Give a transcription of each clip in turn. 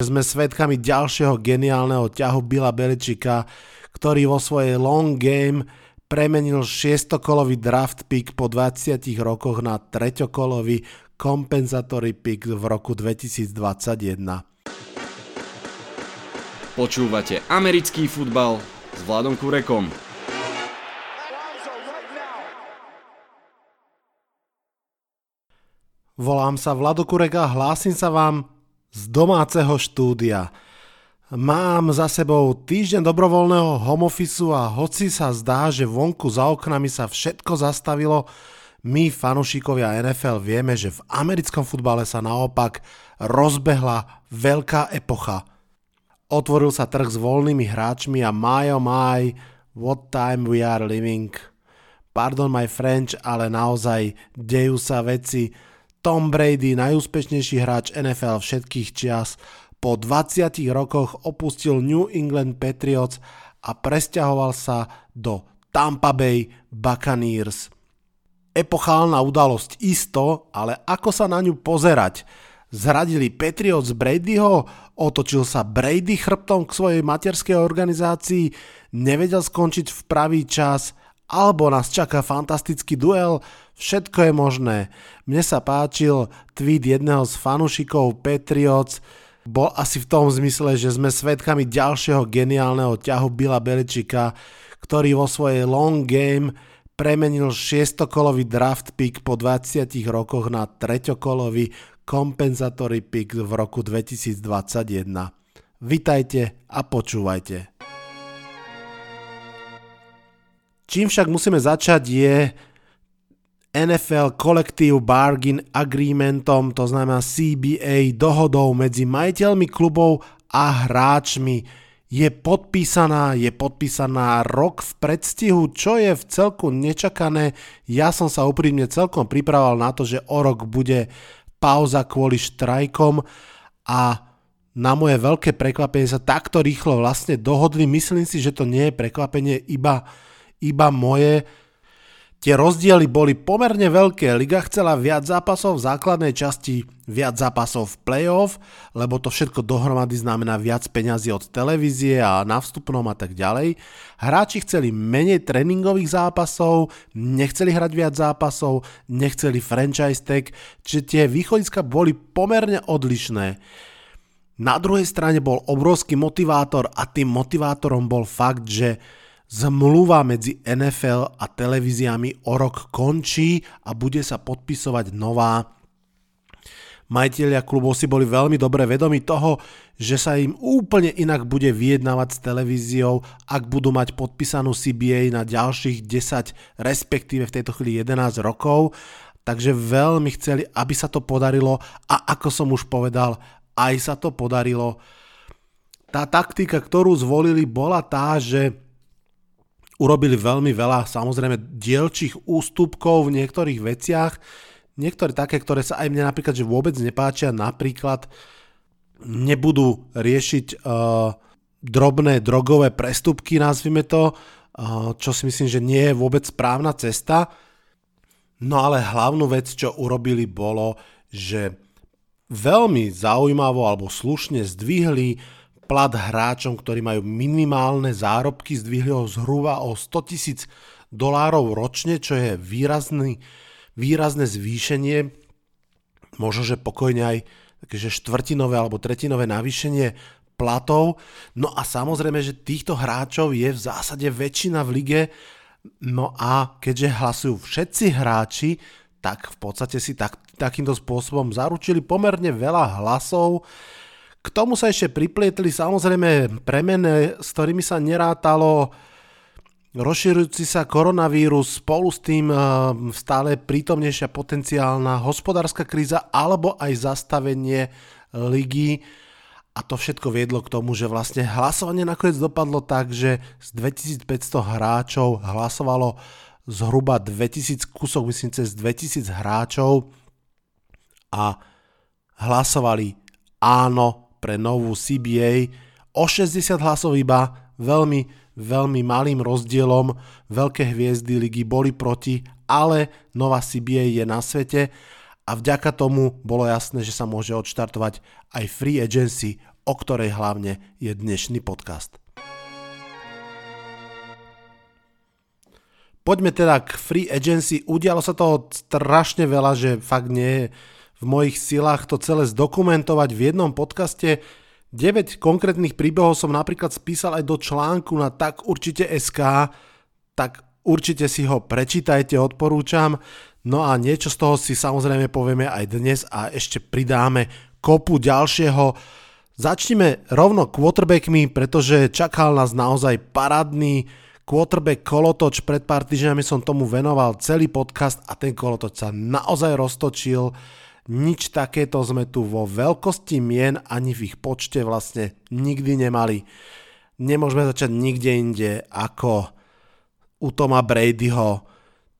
Sme svedkami ďalšieho geniálneho ťahu Billa Beličika, ktorý vo svojej long game premenil šiestokolový draft pick po 20 rokoch na treťokolový kompenzatory pick v roku 2021. Počúvate americký futbal s Vladom Kurekom. Volám sa Vlado Kurek a hlásim sa vám z domáceho štúdia. Mám za sebou týždeň dobrovoľného home office a hoci sa zdá, že vonku za oknami sa všetko zastavilo, my fanúšikovia NFL vieme, že v americkom futbale sa naopak rozbehla veľká epocha. Otvoril sa trh s voľnými hráčmi a my oh my, what time we are living. Pardon my French, ale naozaj dejú sa veci, Tom Brady, najúspešnejší hráč NFL všetkých čias, po 20 rokoch opustil New England Patriots a presťahoval sa do Tampa Bay Buccaneers. Epochálna udalosť isto, ale ako sa na ňu pozerať? Zradili Patriots Bradyho, otočil sa Brady chrbtom k svojej materskej organizácii, nevedel skončiť v pravý čas, alebo nás čaká fantastický duel, Všetko je možné. Mne sa páčil tweet jedného z fanúšikov Patriots, bol asi v tom zmysle, že sme svedkami ďalšieho geniálneho ťahu Billa Beličika, ktorý vo svojej long game premenil šiestokolový draft pick po 20 rokoch na treťokolový kompenzatory pick v roku 2021. Vitajte a počúvajte. Čím však musíme začať je NFL Collective Bargain Agreementom, to znamená CBA, dohodou medzi majiteľmi klubov a hráčmi. Je podpísaná, je podpísaná rok v predstihu, čo je v celku nečakané. Ja som sa úprimne celkom pripravoval na to, že o rok bude pauza kvôli štrajkom a na moje veľké prekvapenie sa takto rýchlo vlastne dohodli. Myslím si, že to nie je prekvapenie iba, iba moje Tie rozdiely boli pomerne veľké. Liga chcela viac zápasov v základnej časti, viac zápasov v playoff, lebo to všetko dohromady znamená viac peňazí od televízie a na vstupnom a tak ďalej. Hráči chceli menej tréningových zápasov, nechceli hrať viac zápasov, nechceli franchise tag, čiže tie východiska boli pomerne odlišné. Na druhej strane bol obrovský motivátor a tým motivátorom bol fakt, že Zmluva medzi NFL a televíziami o rok končí a bude sa podpisovať nová. Majiteľia klubov si boli veľmi dobre vedomi toho, že sa im úplne inak bude vyjednávať s televíziou, ak budú mať podpísanú CBA na ďalších 10, respektíve v tejto chvíli 11 rokov. Takže veľmi chceli, aby sa to podarilo a ako som už povedal, aj sa to podarilo. Tá taktika, ktorú zvolili, bola tá, že urobili veľmi veľa samozrejme dielčích ústupkov v niektorých veciach, niektoré také, ktoré sa aj mne napríklad že vôbec nepáčia, napríklad nebudú riešiť uh, drobné drogové prestupky, nazvime to, uh, čo si myslím, že nie je vôbec správna cesta. No ale hlavnú vec, čo urobili, bolo, že veľmi zaujímavo alebo slušne zdvihli plat hráčom, ktorí majú minimálne zárobky, zdvihli ho zhruba o 100 tisíc dolárov ročne, čo je výrazný, výrazné zvýšenie, možno, že pokojne aj takže štvrtinové alebo tretinové navýšenie platov. No a samozrejme, že týchto hráčov je v zásade väčšina v lige, no a keďže hlasujú všetci hráči, tak v podstate si tak, takýmto spôsobom zaručili pomerne veľa hlasov, k tomu sa ešte priplietli samozrejme premene, s ktorými sa nerátalo rozširujúci sa koronavírus, spolu s tým eh, stále prítomnejšia potenciálna hospodárska kríza alebo aj zastavenie ligy. A to všetko viedlo k tomu, že vlastne hlasovanie nakoniec dopadlo tak, že z 2500 hráčov hlasovalo zhruba 2000 kusov, myslím cez 2000 hráčov a hlasovali áno pre novú CBA o 60 hlasov iba, veľmi, veľmi malým rozdielom, veľké hviezdy ligy boli proti, ale nová CBA je na svete a vďaka tomu bolo jasné, že sa môže odštartovať aj free agency o ktorej hlavne je dnešný podcast. Poďme teda k free agency. Udialo sa toho strašne veľa, že fakt nie je v mojich silách to celé zdokumentovať v jednom podcaste. 9 konkrétnych príbehov som napríklad spísal aj do článku na tak určite SK, tak určite si ho prečítajte, odporúčam. No a niečo z toho si samozrejme povieme aj dnes a ešte pridáme kopu ďalšieho. Začneme rovno quarterbackmi, pretože čakal nás naozaj parádny quarterback kolotoč. Pred pár týždňami som tomu venoval celý podcast a ten kolotoč sa naozaj roztočil. Nič takéto sme tu vo veľkosti mien ani v ich počte vlastne nikdy nemali. Nemôžeme začať nikde inde ako u Toma Bradyho.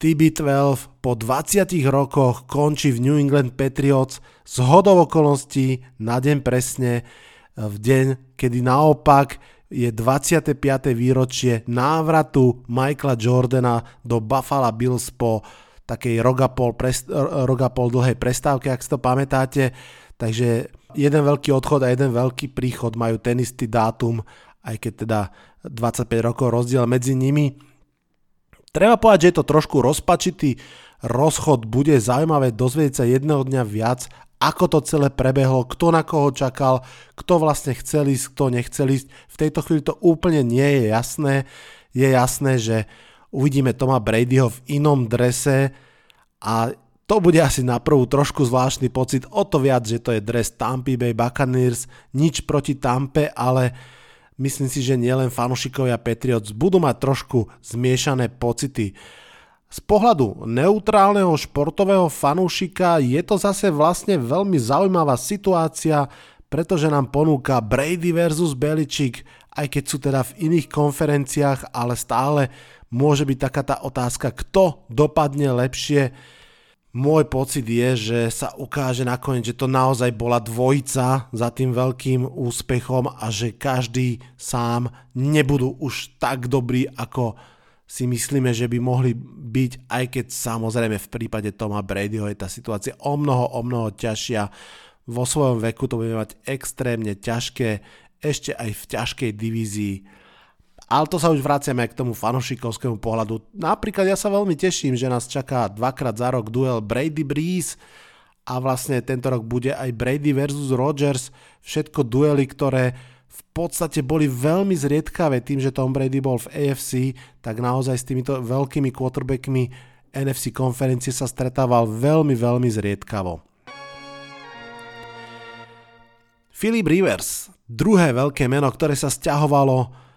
TB12 po 20 rokoch končí v New England Patriots z hodov okolností na deň presne v deň, kedy naopak je 25. výročie návratu Michaela Jordana do Buffalo Bills po takej rogapol, prest, rogapol dlhej prestávke, ak si to pamätáte. Takže jeden veľký odchod a jeden veľký príchod majú ten istý dátum, aj keď teda 25 rokov rozdiel medzi nimi. Treba povedať, že je to trošku rozpačitý rozchod, bude zaujímavé dozvedieť sa jedného dňa viac, ako to celé prebehlo, kto na koho čakal, kto vlastne chcel ísť, kto nechcel ísť. V tejto chvíli to úplne nie je jasné. Je jasné, že uvidíme Toma Bradyho v inom drese a to bude asi na prvú trošku zvláštny pocit, o to viac, že to je dres Tampa Bay Buccaneers, nič proti Tampe, ale myslím si, že nielen fanúšikovia Patriots budú mať trošku zmiešané pocity. Z pohľadu neutrálneho športového fanúšika je to zase vlastne veľmi zaujímavá situácia, pretože nám ponúka Brady versus Beličík, aj keď sú teda v iných konferenciách, ale stále môže byť taká tá otázka, kto dopadne lepšie. Môj pocit je, že sa ukáže nakoniec, že to naozaj bola dvojica za tým veľkým úspechom a že každý sám nebudú už tak dobrí ako si myslíme, že by mohli byť, aj keď samozrejme v prípade Toma Bradyho je tá situácia o mnoho, o mnoho ťažšia. Vo svojom veku to bude mať extrémne ťažké, ešte aj v ťažkej divízii. Ale to sa už vraciame k tomu fanušikovskému pohľadu. Napríklad ja sa veľmi teším, že nás čaká dvakrát za rok duel Brady Breeze a vlastne tento rok bude aj Brady versus Rodgers. Všetko duely, ktoré v podstate boli veľmi zriedkavé tým, že Tom Brady bol v AFC, tak naozaj s týmito veľkými quarterbackmi NFC konferencie sa stretával veľmi, veľmi zriedkavo. Philip Rivers, druhé veľké meno, ktoré sa stiahovalo,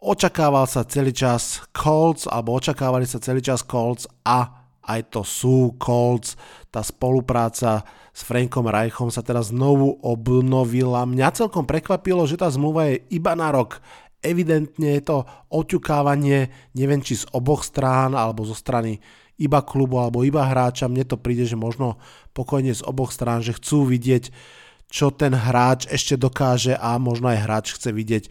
očakával sa celý čas Colts, alebo očakávali sa celý čas Colts a aj to sú Colts, tá spolupráca s Frankom Reichom sa teraz znovu obnovila. Mňa celkom prekvapilo, že tá zmluva je iba na rok. Evidentne je to oťukávanie, neviem či z oboch strán, alebo zo strany iba klubu, alebo iba hráča. Mne to príde, že možno pokojne z oboch strán, že chcú vidieť, čo ten hráč ešte dokáže a možno aj hráč chce vidieť,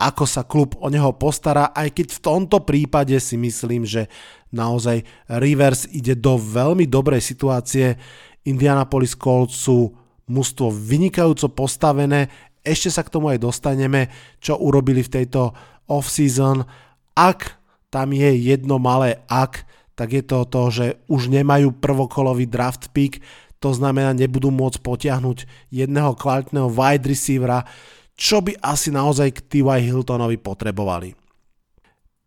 ako sa klub o neho postará, aj keď v tomto prípade si myslím, že naozaj Rivers ide do veľmi dobrej situácie. Indianapolis Colts sú mužstvo vynikajúco postavené, ešte sa k tomu aj dostaneme, čo urobili v tejto off-season. Ak tam je jedno malé ak, tak je to to, že už nemajú prvokolový draft pick, to znamená, nebudú môcť potiahnuť jedného kvalitného wide receivera, čo by asi naozaj k T.Y. Hiltonovi potrebovali.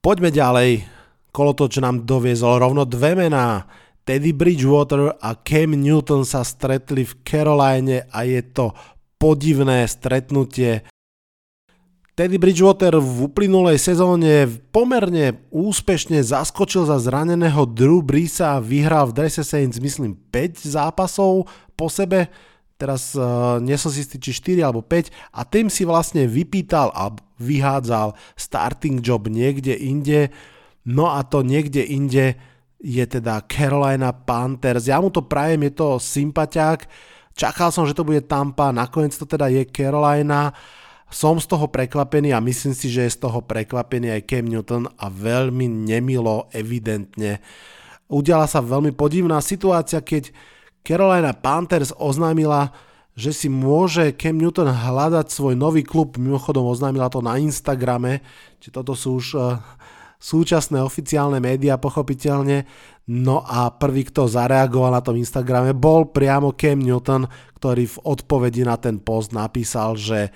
Poďme ďalej. Kolotoč nám doviezol rovno dve mená. Teddy Bridgewater a Cam Newton sa stretli v Caroline a je to podivné stretnutie. Teddy Bridgewater v uplynulej sezóne pomerne úspešne zaskočil za zraneného Drew Breesa vyhral v drese Saints myslím 5 zápasov po sebe. Teraz uh, nie som si istý, či 4 alebo 5 a tým si vlastne vypýtal a vyhádzal starting job niekde inde. No a to niekde inde je teda Carolina Panthers. Ja mu to prajem, je to sympatiák. Čakal som, že to bude Tampa, nakoniec to teda je Carolina. Som z toho prekvapený a myslím si, že je z toho prekvapený aj Cam Newton a veľmi nemilo, evidentne. Udiala sa veľmi podivná situácia, keď Carolina Panthers oznámila, že si môže Cam Newton hľadať svoj nový klub, mimochodom oznámila to na Instagrame, či toto sú už uh, súčasné oficiálne médiá pochopiteľne, no a prvý, kto zareagoval na tom Instagrame, bol priamo Cam Newton, ktorý v odpovedi na ten post napísal, že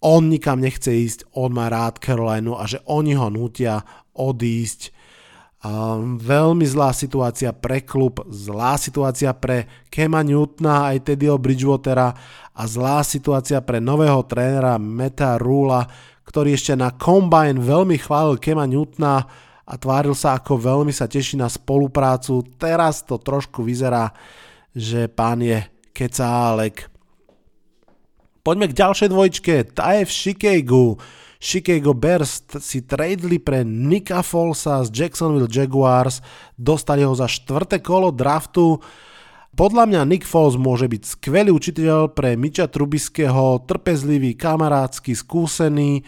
on nikam nechce ísť, on má rád Carolinu a že oni ho nutia odísť veľmi zlá situácia pre klub, zlá situácia pre Kema Newtona aj Teddyho Bridgewatera a zlá situácia pre nového trénera Meta Rula, ktorý ešte na Combine veľmi chválil Kema Newtona a tváril sa ako veľmi sa teší na spoluprácu. Teraz to trošku vyzerá, že pán je kecálek. Poďme k ďalšej dvojčke. Tá je v Chicagu. Chicago Bears si tradeli pre Nika Folsa z Jacksonville Jaguars, dostali ho za štvrté kolo draftu. Podľa mňa Nick Foles môže byť skvelý učiteľ pre Miča Trubiského, trpezlivý, kamarádsky, skúsený.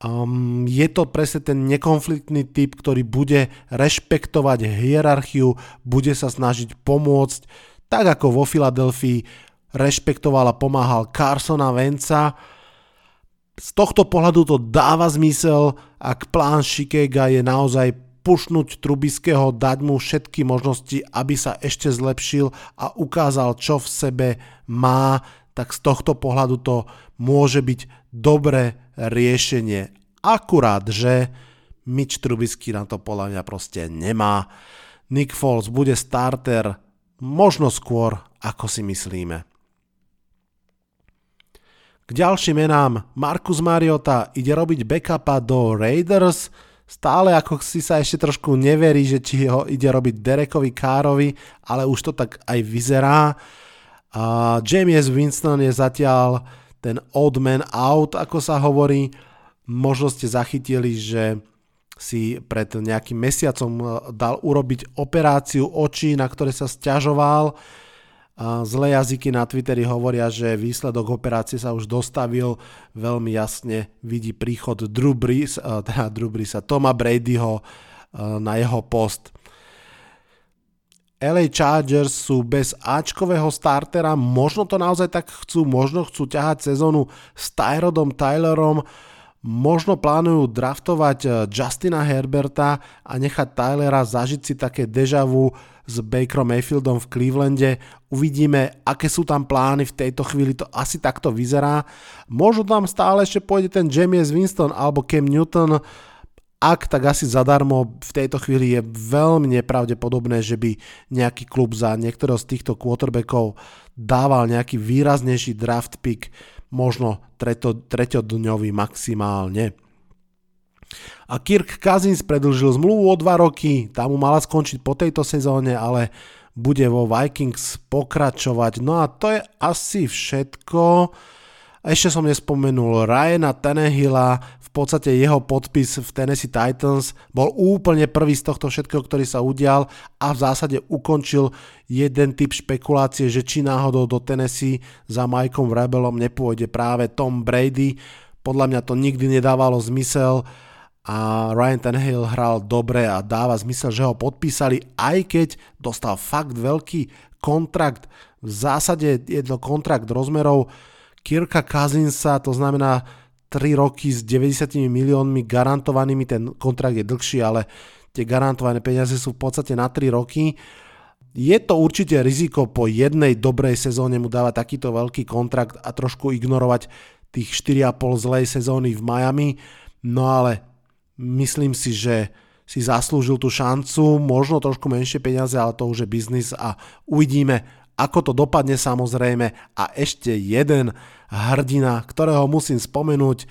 Um, je to presne ten nekonfliktný typ, ktorý bude rešpektovať hierarchiu, bude sa snažiť pomôcť, tak ako vo Filadelfii rešpektoval a pomáhal Carsona Venca z tohto pohľadu to dáva zmysel, ak plán Shikega je naozaj pušnúť Trubiského, dať mu všetky možnosti, aby sa ešte zlepšil a ukázal, čo v sebe má, tak z tohto pohľadu to môže byť dobré riešenie. Akurát, že Mitch Trubisky na to podľa mňa proste nemá. Nick Foles bude starter možno skôr, ako si myslíme. K ďalším menám Marcus Mariota ide robiť backupa do Raiders, stále ako si sa ešte trošku neverí, že či ho ide robiť Derekovi Károvi, ale už to tak aj vyzerá. A James Winston je zatiaľ ten old man out, ako sa hovorí. Možno ste zachytili, že si pred nejakým mesiacom dal urobiť operáciu očí, na ktoré sa stiažoval Zlé jazyky na Twitteri hovoria, že výsledok operácie sa už dostavil. Veľmi jasne vidí príchod Drew Brees, teda Drew Breesa, Toma Bradyho na jeho post. LA Chargers sú bez Ačkového startera, možno to naozaj tak chcú, možno chcú ťahať sezónu s Tyrodom Tylerom, možno plánujú draftovať e, Justina Herberta a nechať Tylera zažiť si také deja vu s Bakerom Mayfieldom v Clevelande. Uvidíme, aké sú tam plány v tejto chvíli, to asi takto vyzerá. Možno tam stále ešte pôjde ten James Winston alebo Cam Newton, ak tak asi zadarmo v tejto chvíli je veľmi nepravdepodobné, že by nejaký klub za niektorého z týchto quarterbackov dával nejaký výraznejší draft pick, možno treťodňový maximálne. A Kirk Cousins predlžil zmluvu o 2 roky, tá mu mala skončiť po tejto sezóne, ale bude vo Vikings pokračovať. No a to je asi všetko. Ešte som nespomenul Ryana Tannehilla, v podstate jeho podpis v Tennessee Titans bol úplne prvý z tohto všetkého, ktorý sa udial a v zásade ukončil jeden typ špekulácie, že či náhodou do Tennessee za Mikeom Rebelom nepôjde práve Tom Brady. Podľa mňa to nikdy nedávalo zmysel a Ryan Tannehill hral dobre a dáva zmysel, že ho podpísali, aj keď dostal fakt veľký kontrakt, v zásade je to kontrakt rozmerov Kirka Cousinsa, to znamená 3 roky s 90 miliónmi garantovanými, ten kontrakt je dlhší, ale tie garantované peniaze sú v podstate na 3 roky. Je to určite riziko po jednej dobrej sezóne mu dávať takýto veľký kontrakt a trošku ignorovať tých 4,5 zlej sezóny v Miami, no ale myslím si, že si zaslúžil tú šancu, možno trošku menšie peniaze, ale to už je biznis a uvidíme, ako to dopadne samozrejme. A ešte jeden hrdina, ktorého musím spomenúť,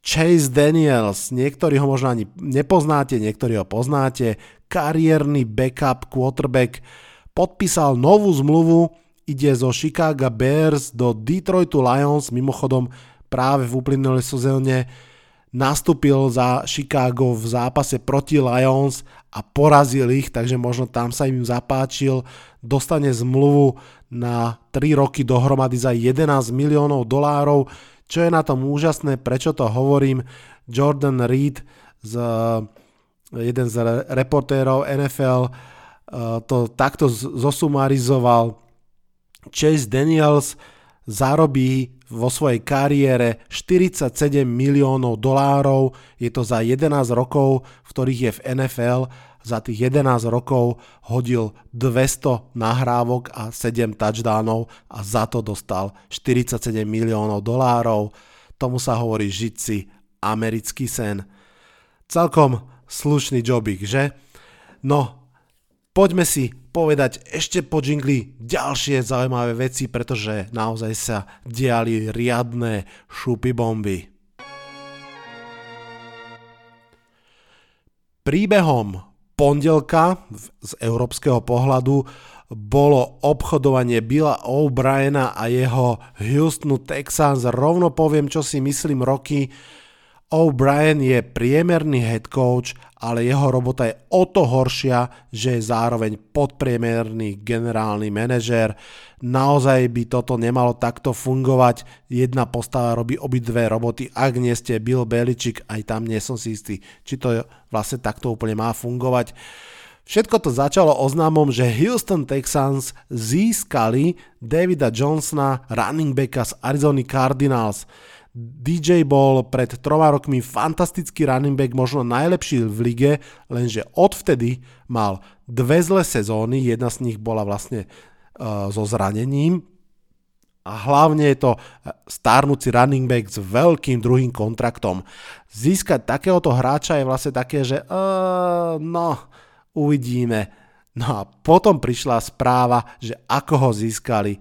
Chase Daniels, niektorí ho možno ani nepoznáte, niektorí ho poznáte, kariérny backup quarterback, podpísal novú zmluvu, ide zo Chicago Bears do Detroitu Lions, mimochodom práve v uplynulej sezóne nastúpil za Chicago v zápase proti Lions a porazil ich, takže možno tam sa im zapáčil. Dostane zmluvu na 3 roky dohromady za 11 miliónov dolárov. Čo je na tom úžasné, prečo to hovorím, Jordan Reed, z, jeden z reportérov NFL, eh, to takto zosumarizoval. Chase Daniels zarobí vo svojej kariére 47 miliónov dolárov. Je to za 11 rokov, v ktorých je v NFL. Za tých 11 rokov hodil 200 nahrávok a 7 touchdownov a za to dostal 47 miliónov dolárov. Tomu sa hovorí žiť americký sen. Celkom slušný jobik, že? No, poďme si povedať ešte po džingli ďalšie zaujímavé veci, pretože naozaj sa diali riadne šupy bomby. Príbehom pondelka z európskeho pohľadu bolo obchodovanie Billa O'Briena a jeho Houstonu Texans. Rovno poviem, čo si myslím roky. O'Brien je priemerný head coach, ale jeho robota je o to horšia, že je zároveň podpriemerný generálny manažér. Naozaj by toto nemalo takto fungovať. Jedna postava robí obidve roboty. Ak nie ste Bill Belichick, aj tam nie som si istý, či to vlastne takto úplne má fungovať. Všetko to začalo oznámom, že Houston Texans získali Davida Johnsona, running backa z Arizona Cardinals. DJ bol pred troma rokmi fantastický running back, možno najlepší v lige, lenže odvtedy mal dve zlé sezóny, jedna z nich bola vlastne uh, so zranením a hlavne je to starnúci running back s veľkým druhým kontraktom. Získať takéhoto hráča je vlastne také, že uh, no, uvidíme. No a potom prišla správa, že ako ho získali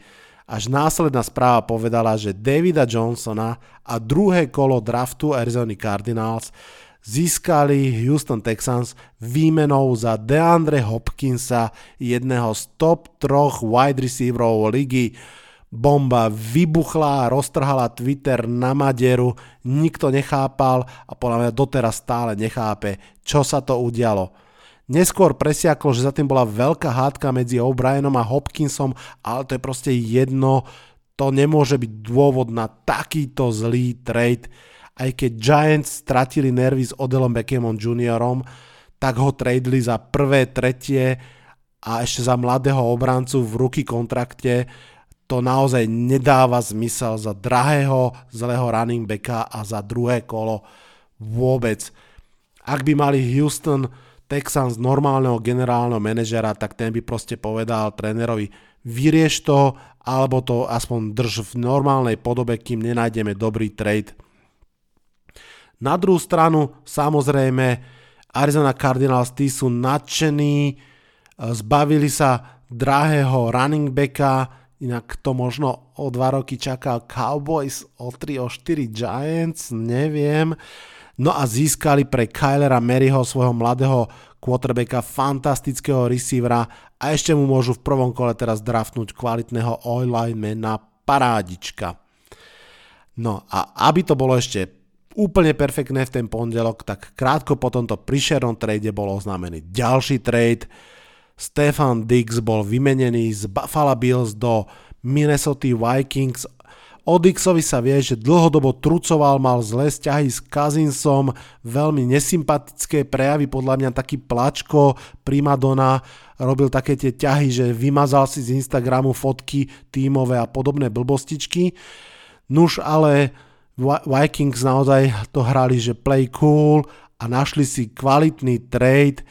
až následná správa povedala, že Davida Johnsona a druhé kolo draftu Arizona Cardinals získali Houston Texans výmenou za DeAndre Hopkinsa, jedného z top troch wide receiverov ligy. Bomba vybuchla, roztrhala Twitter na maderu, nikto nechápal a podľa mňa doteraz stále nechápe, čo sa to udialo. Neskôr presiaklo, že za tým bola veľká hádka medzi O'Brienom a Hopkinsom, ale to je proste jedno, to nemôže byť dôvod na takýto zlý trade. Aj keď Giants stratili nervy s Odelom Beckhamom juniorom, tak ho tradeli za prvé, tretie a ešte za mladého obrancu v ruky kontrakte. To naozaj nedáva zmysel za drahého zlého running backa a za druhé kolo vôbec. Ak by mali Houston Texans normálneho generálneho manažera, tak ten by proste povedal trénerovi, vyrieš to, alebo to aspoň drž v normálnej podobe, kým nenájdeme dobrý trade. Na druhú stranu, samozrejme, Arizona Cardinals tí sú nadšení, zbavili sa drahého running backa, inak to možno o dva roky čakal Cowboys, o 3, o 4 Giants, neviem. No a získali pre Kylera Maryho svojho mladého quarterbacka, fantastického receivera a ešte mu môžu v prvom kole teraz draftnúť kvalitného na parádička. No a aby to bolo ešte úplne perfektné v ten pondelok, tak krátko po tomto príšernom trade bol oznámený ďalší trade. Stefan Diggs bol vymenený z Buffalo Bills do Minnesota Vikings Odixovi sa vie, že dlhodobo trucoval, mal zlé vzťahy s Kazinsom, veľmi nesympatické prejavy, podľa mňa taký plačko, primadona, robil také tie ťahy, že vymazal si z Instagramu fotky tímové a podobné blbostičky. Nuž ale Vikings naozaj to hrali, že play cool a našli si kvalitný trade,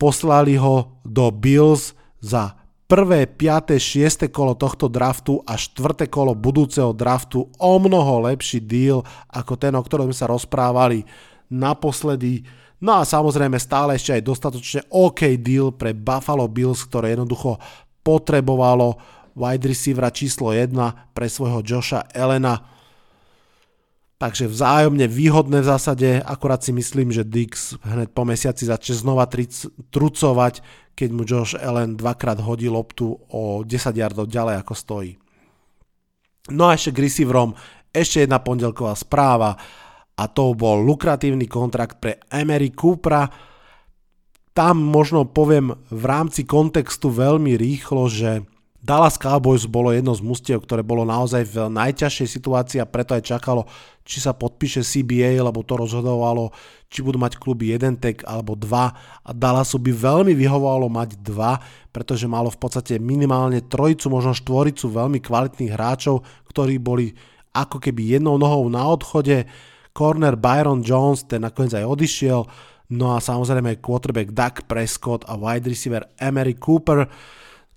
poslali ho do Bills za prvé, 5., 6. kolo tohto draftu a 4. kolo budúceho draftu o mnoho lepší deal ako ten, o ktorom sa rozprávali naposledy. No a samozrejme stále ešte aj dostatočne OK deal pre Buffalo Bills, ktoré jednoducho potrebovalo wide receivera číslo 1 pre svojho Josha Elena. Takže vzájomne výhodné v zásade, akurát si myslím, že Dix hneď po mesiaci začne znova trucovať, keď mu Josh Allen dvakrát hodí loptu o 10 yardov ďalej ako stojí. No a ešte k receiverom, ešte jedna pondelková správa a to bol lukratívny kontrakt pre Emery Coopera. Tam možno poviem v rámci kontextu veľmi rýchlo, že Dallas Cowboys bolo jedno z mustiev, ktoré bolo naozaj v najťažšej situácii a preto aj čakalo, či sa podpíše CBA, lebo to rozhodovalo, či budú mať kluby jeden tag alebo dva a Dallasu by veľmi vyhovovalo mať dva, pretože malo v podstate minimálne trojicu, možno štvoricu veľmi kvalitných hráčov, ktorí boli ako keby jednou nohou na odchode. Corner Byron Jones, ten nakoniec aj odišiel, no a samozrejme quarterback Doug Prescott a wide receiver Emery Cooper.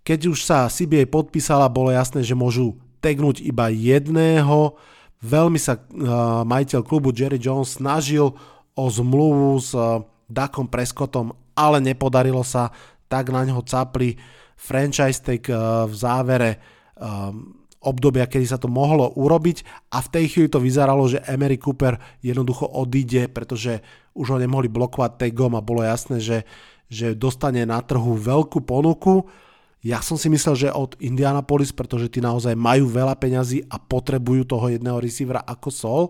Keď už sa CBA podpísala, bolo jasné, že môžu tagnúť iba jedného. Veľmi sa uh, majiteľ klubu Jerry Jones snažil o zmluvu s uh, Dakom Prescottom, ale nepodarilo sa, tak na ňo capli franchise tag uh, v závere um, obdobia, kedy sa to mohlo urobiť. A v tej chvíli to vyzeralo, že Emery Cooper jednoducho odíde, pretože už ho nemohli blokovať tagom a bolo jasné, že, že dostane na trhu veľkú ponuku ja som si myslel, že od Indianapolis, pretože tí naozaj majú veľa peňazí a potrebujú toho jedného receivera ako Sol.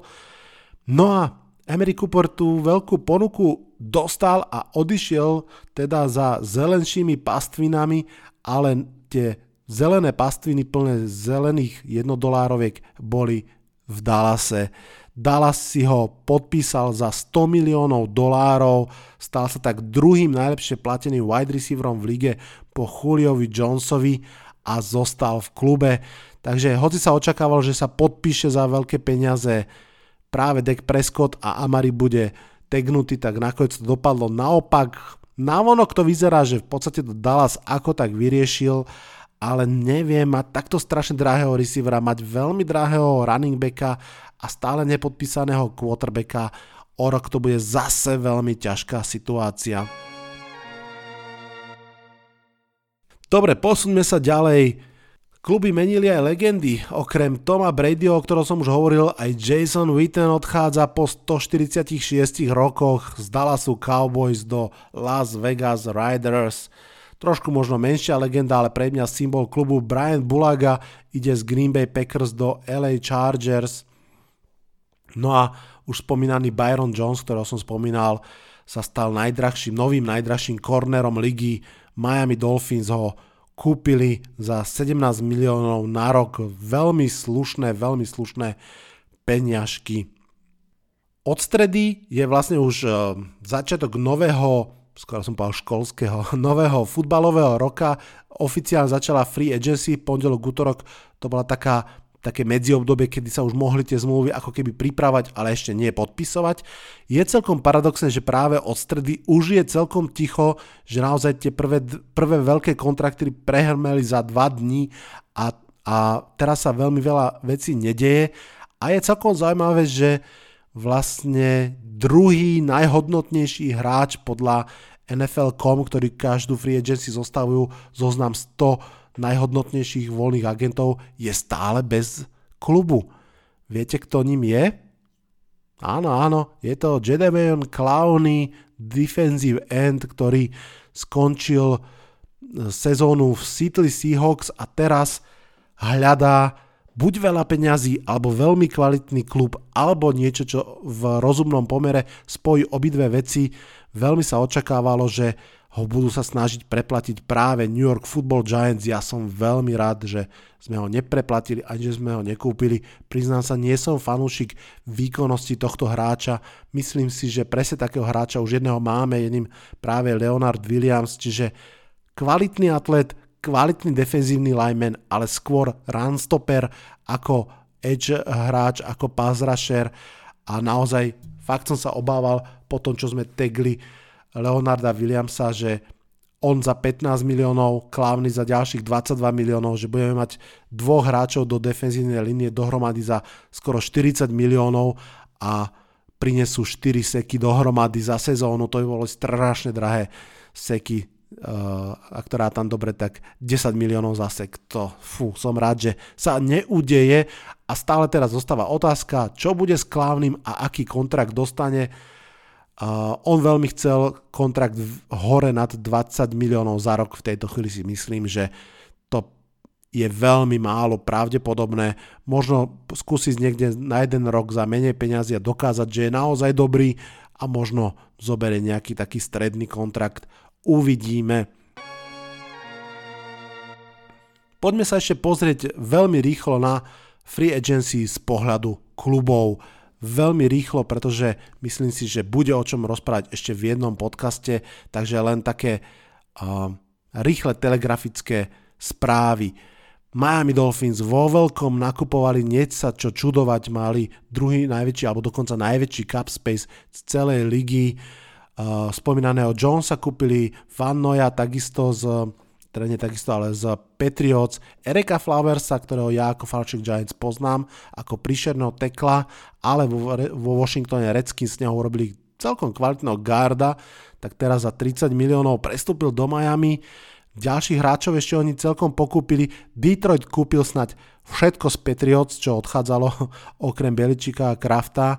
No a Emery Cooper tú veľkú ponuku dostal a odišiel teda za zelenšími pastvinami, ale tie zelené pastviny plné zelených jednodolároviek boli v Dallase. Dallas si ho podpísal za 100 miliónov dolárov, stal sa tak druhým najlepšie plateným wide receiverom v lige po Juliovi Jonesovi a zostal v klube. Takže hoci sa očakávalo, že sa podpíše za veľké peniaze práve Dak Prescott a Amari bude tegnutý, tak nakoniec to dopadlo naopak. Navonok to vyzerá, že v podstate to Dallas ako tak vyriešil, ale neviem, mať takto strašne drahého receivera, mať veľmi drahého running backa a stále nepodpísaného quarterbacka, o rok to bude zase veľmi ťažká situácia. Dobre, posuňme sa ďalej. Kluby menili aj legendy. Okrem Toma Bradyho, o ktorom som už hovoril, aj Jason Witten odchádza po 146 rokoch z Dallasu Cowboys do Las Vegas Riders. Trošku možno menšia legenda, ale pre mňa symbol klubu Brian Bulaga ide z Green Bay Packers do LA Chargers. No a už spomínaný Byron Jones, ktorého som spomínal, sa stal najdrahším, novým najdrahším kornerom ligy Miami Dolphins ho kúpili za 17 miliónov na rok. Veľmi slušné, veľmi slušné peňažky. Od stredy je vlastne už e, začiatok nového, skoro som povedal školského, nového futbalového roka. Oficiálne začala free agency, pondelok, útorok, to bola taká také medziobdobie, kedy sa už mohli tie zmluvy ako keby pripravať, ale ešte nie podpisovať. Je celkom paradoxné, že práve od stredy už je celkom ticho, že naozaj tie prvé, prvé veľké kontrakty prehrmeli za dva dní a, a teraz sa veľmi veľa vecí nedeje a je celkom zaujímavé, že vlastne druhý najhodnotnejší hráč podľa NFL.com, ktorý každú free agency zostavujú zoznam 100 najhodnotnejších voľných agentov je stále bez klubu. Viete, kto ním je? Áno, áno, je to Jedemion Clowney, defensive end, ktorý skončil e, sezónu v Seattle Seahawks a teraz hľadá buď veľa peňazí, alebo veľmi kvalitný klub, alebo niečo, čo v rozumnom pomere spojí obidve veci. Veľmi sa očakávalo, že ho budú sa snažiť preplatiť práve New York Football Giants. Ja som veľmi rád, že sme ho nepreplatili ani že sme ho nekúpili. Priznám sa, nie som fanúšik výkonnosti tohto hráča. Myslím si, že presne takého hráča už jedného máme, jedným práve Leonard Williams, čiže kvalitný atlet, kvalitný defenzívny lineman, ale skôr runstopper ako edge hráč, ako pass rusher a naozaj fakt som sa obával po tom, čo sme tegli Leonarda Williamsa, že on za 15 miliónov, Klávny za ďalších 22 miliónov, že budeme mať dvoch hráčov do defenzívnej linie dohromady za skoro 40 miliónov a prinesú 4 seky dohromady za sezónu, to by bolo strašne drahé seky, uh, a ktorá tam dobre, tak 10 miliónov za sek, to fú, som rád, že sa neudeje. A stále teraz zostáva otázka, čo bude s Klávnym a aký kontrakt dostane, Uh, on veľmi chcel kontrakt hore nad 20 miliónov za rok. V tejto chvíli si myslím, že to je veľmi málo pravdepodobné. Možno skúsiť niekde na jeden rok za menej peniazy a dokázať, že je naozaj dobrý a možno zoberie nejaký taký stredný kontrakt. Uvidíme. Poďme sa ešte pozrieť veľmi rýchlo na free agency z pohľadu klubov. Veľmi rýchlo, pretože myslím si, že bude o čom rozprávať ešte v jednom podcaste, takže len také uh, rýchle telegrafické správy. Miami Dolphins vo veľkom nakupovali nieť sa čo čudovať, mali druhý najväčší alebo dokonca najväčší cap space z celej ligy. Uh, spomínaného Jonesa kúpili Van takisto z nie takisto, ale z Patriots, Erika Flowersa, ktorého ja ako Falchik Giants poznám, ako príšerného tekla, ale vo, vo Washingtone Redskins z neho urobili celkom kvalitného garda, tak teraz za 30 miliónov prestúpil do Miami. Ďalších hráčov ešte oni celkom pokúpili. Detroit kúpil snať všetko z Patriots, čo odchádzalo okrem Beličika a Krafta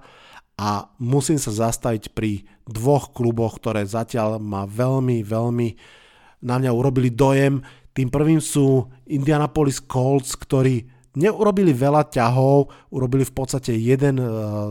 a musím sa zastaviť pri dvoch kluboch, ktoré zatiaľ ma veľmi, veľmi na mňa urobili dojem. Tým prvým sú Indianapolis Colts, ktorí neurobili veľa ťahov, urobili v podstate jeden e,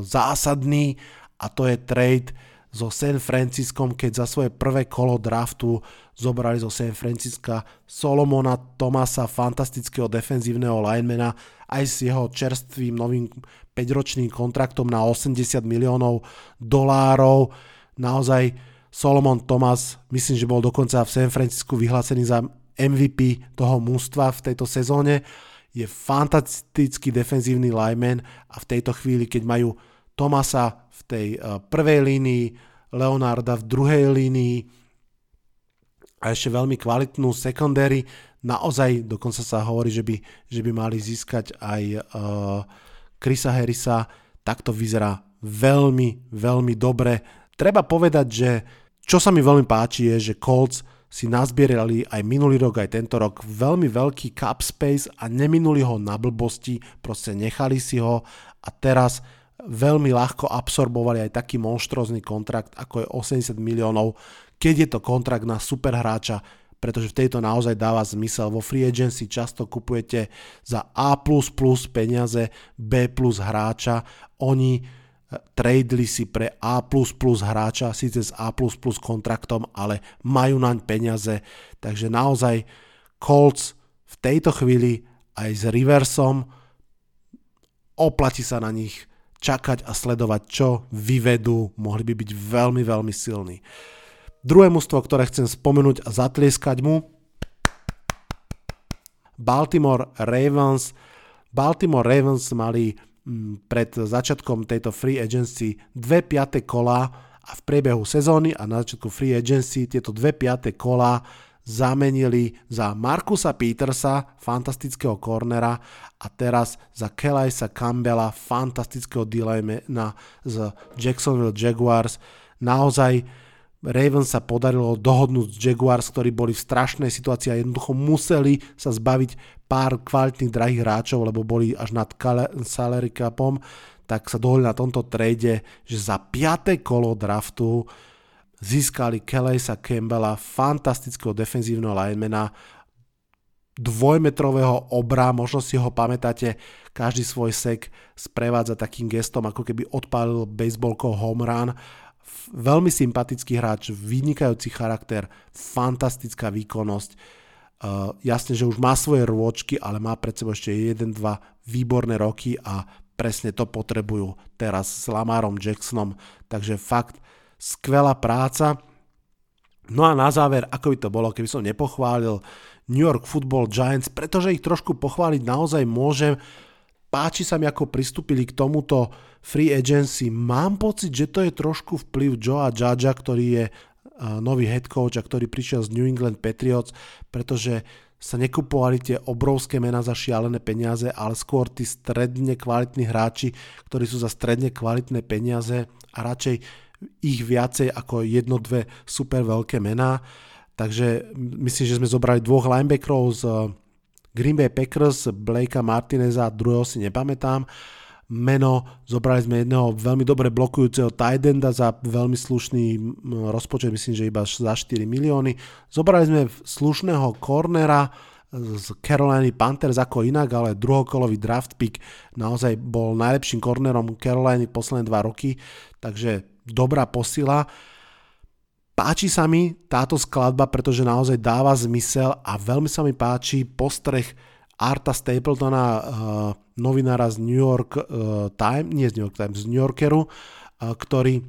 zásadný a to je trade so San Franciskom, keď za svoje prvé kolo draftu zobrali zo San Francisca Solomona Tomasa, fantastického defenzívneho linemana, aj s jeho čerstvým novým 5-ročným kontraktom na 80 miliónov dolárov. Naozaj Solomon Thomas, myslím, že bol dokonca v San Francisku vyhlásený za MVP toho mústva v tejto sezóne. Je fantastický defenzívny lineman a v tejto chvíli, keď majú Tomasa v tej uh, prvej línii, Leonarda v druhej línii a ešte veľmi kvalitnú secondary, naozaj dokonca sa hovorí, že by, že by mali získať aj uh, Chrisa Harrisa, tak to vyzerá veľmi, veľmi dobre. Treba povedať, že čo sa mi veľmi páči je, že Colts si nazbierali aj minulý rok, aj tento rok veľmi veľký cap space a neminuli ho na blbosti, proste nechali si ho a teraz veľmi ľahko absorbovali aj taký monštrózny kontrakt, ako je 80 miliónov, keď je to kontrakt na super hráča, pretože v tejto naozaj dáva zmysel. Vo free agency často kupujete za A++ peniaze B hráča. Oni tradeli si pre A++ hráča, síce s A++ kontraktom, ale majú naň peniaze, takže naozaj Colts v tejto chvíli aj s Riversom oplatí sa na nich čakať a sledovať, čo vyvedú, mohli by byť veľmi, veľmi silní. Druhé mužstvo, ktoré chcem spomenúť a zatlieskať mu, Baltimore Ravens. Baltimore Ravens mali pred začiatkom tejto free agency dve piaté kola a v priebehu sezóny a na začiatku free agency tieto dve piaté kola zamenili za Markusa Petersa, fantastického kornera a teraz za Kelajsa Campbella, fantastického na z Jacksonville Jaguars. Naozaj Ravens sa podarilo dohodnúť s Jaguars, ktorí boli v strašnej situácii a jednoducho museli sa zbaviť pár kvalitných drahých hráčov, lebo boli až nad salary capom, tak sa dohodli na tomto trade, že za 5. kolo draftu získali Kellysa Campbella, fantastického defenzívneho linemana, dvojmetrového obra, možno si ho pamätáte, každý svoj sek sprevádza takým gestom, ako keby odpálil baseballkou home run veľmi sympatický hráč, vynikajúci charakter, fantastická výkonnosť. Uh, jasne, že už má svoje rôčky, ale má pred sebou ešte 1-2 výborné roky a presne to potrebujú teraz s Lamarom Jacksonom. Takže fakt skvelá práca. No a na záver, ako by to bolo, keby som nepochválil New York Football Giants, pretože ich trošku pochváliť naozaj môžem. Páči sa mi, ako pristúpili k tomuto free agency. Mám pocit, že to je trošku vplyv Joea Judgea, ktorý je nový head coach a ktorý prišiel z New England Patriots, pretože sa nekupovali tie obrovské mená za šialené peniaze, ale skôr tí stredne kvalitní hráči, ktorí sú za stredne kvalitné peniaze a radšej ich viacej ako jedno, dve super veľké mená. Takže myslím, že sme zobrali dvoch linebackerov z Green Bay Packers, Blakea Martineza, druhého si nepamätám, meno, zobrali sme jedného veľmi dobre blokujúceho Tidenda za veľmi slušný rozpočet, myslím, že iba za 4 milióny. Zobrali sme slušného cornera z Caroliny Panthers ako inak, ale druhokolový draft pick naozaj bol najlepším cornerom Caroliny posledné dva roky, takže dobrá posila. Páči sa mi táto skladba, pretože naozaj dáva zmysel a veľmi sa mi páči postreh Arta Stapletona, uh, novinára z New York uh, Times, nie z New York Times, z New Yorkeru, uh, ktorý,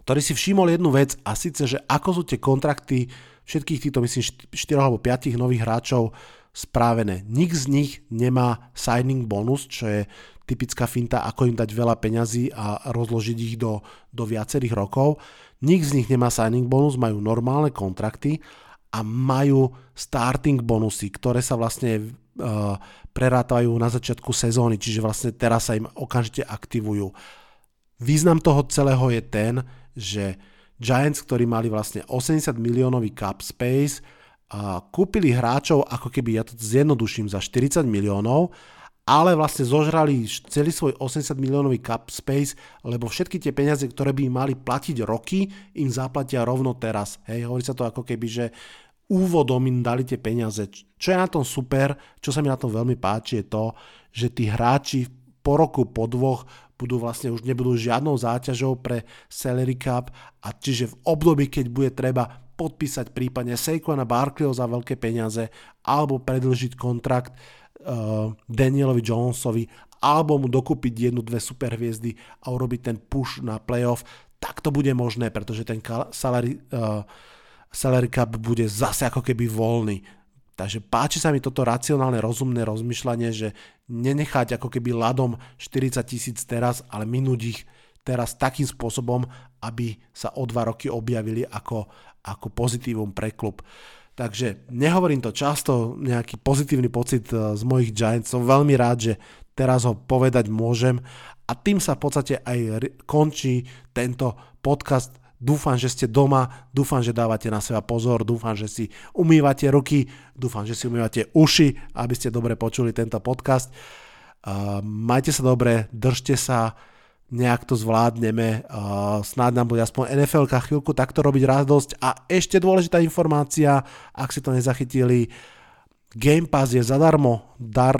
ktorý si všimol jednu vec a síce, že ako sú tie kontrakty všetkých týchto, myslím, 4 alebo 5 nových hráčov správené. Nik z nich nemá signing bonus, čo je typická finta, ako im dať veľa peňazí a rozložiť ich do, do viacerých rokov. Nik z nich nemá signing bonus, majú normálne kontrakty a majú starting bonusy, ktoré sa vlastne uh, prerátajú na začiatku sezóny, čiže vlastne teraz sa im okamžite aktivujú. Význam toho celého je ten, že Giants, ktorí mali vlastne 80 miliónový cap space, kúpili hráčov ako keby, ja to zjednoduším, za 40 miliónov, ale vlastne zožrali celý svoj 80 miliónový cap space, lebo všetky tie peniaze, ktoré by im mali platiť roky, im zaplatia rovno teraz. Hej, hovorí sa to ako keby, že úvodom im dali tie peniaze. Čo je na tom super, čo sa mi na tom veľmi páči, je to, že tí hráči po roku, po dvoch budú vlastne už nebudú žiadnou záťažou pre salary cap a čiže v období, keď bude treba podpísať prípadne Saquona Barkleyho za veľké peniaze alebo predlžiť kontrakt Danielovi Jonesovi alebo mu dokúpiť jednu, dve superhviezdy a urobiť ten push na playoff, tak to bude možné, pretože ten salary, uh, salary cap bude zase ako keby voľný. Takže páči sa mi toto racionálne, rozumné rozmýšľanie, že nenechať ako keby ladom 40 tisíc teraz, ale minúť ich teraz takým spôsobom, aby sa o dva roky objavili ako, ako pozitívum pre klub. Takže nehovorím to často, nejaký pozitívny pocit eh, z mojich Giants, som veľmi rád, že teraz ho povedať môžem. A tým sa v podstate aj končí tento podcast. Dúfam, že ste doma, dúfam, že dávate na seba pozor, dúfam, že si umývate ruky, dúfam, že si umývate uši, aby ste dobre počuli tento podcast. Uh, majte sa dobre, držte sa, nejak to zvládneme, uh, snáď nám bude aspoň NFL chvíľku takto robiť radosť. A ešte dôležitá informácia, ak si to nezachytili, Game Pass je zadarmo, dar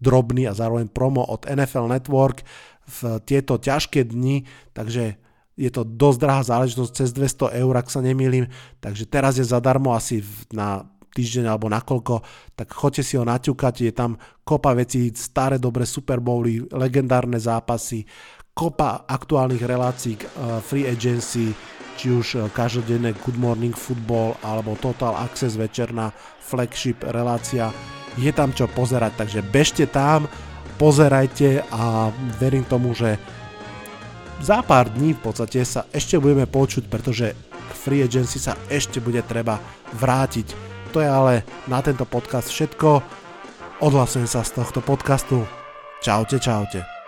drobný a zároveň promo od NFL Network v tieto ťažké dni, takže je to dosť drahá záležitosť, cez 200 eur, ak sa nemýlim, takže teraz je zadarmo asi na týždeň alebo nakoľko, tak choďte si ho naťukať, je tam kopa vecí, staré dobré Super Bowly, legendárne zápasy, kopa aktuálnych relácií, uh, free agency, či už uh, každodenné Good Morning Football alebo Total Access večerná flagship relácia, je tam čo pozerať, takže bežte tam, pozerajte a verím tomu, že za pár dní v podstate sa ešte budeme počuť, pretože k free agency sa ešte bude treba vrátiť. To je ale na tento podcast všetko. Odhlasujem sa z tohto podcastu. Čaute, čaute.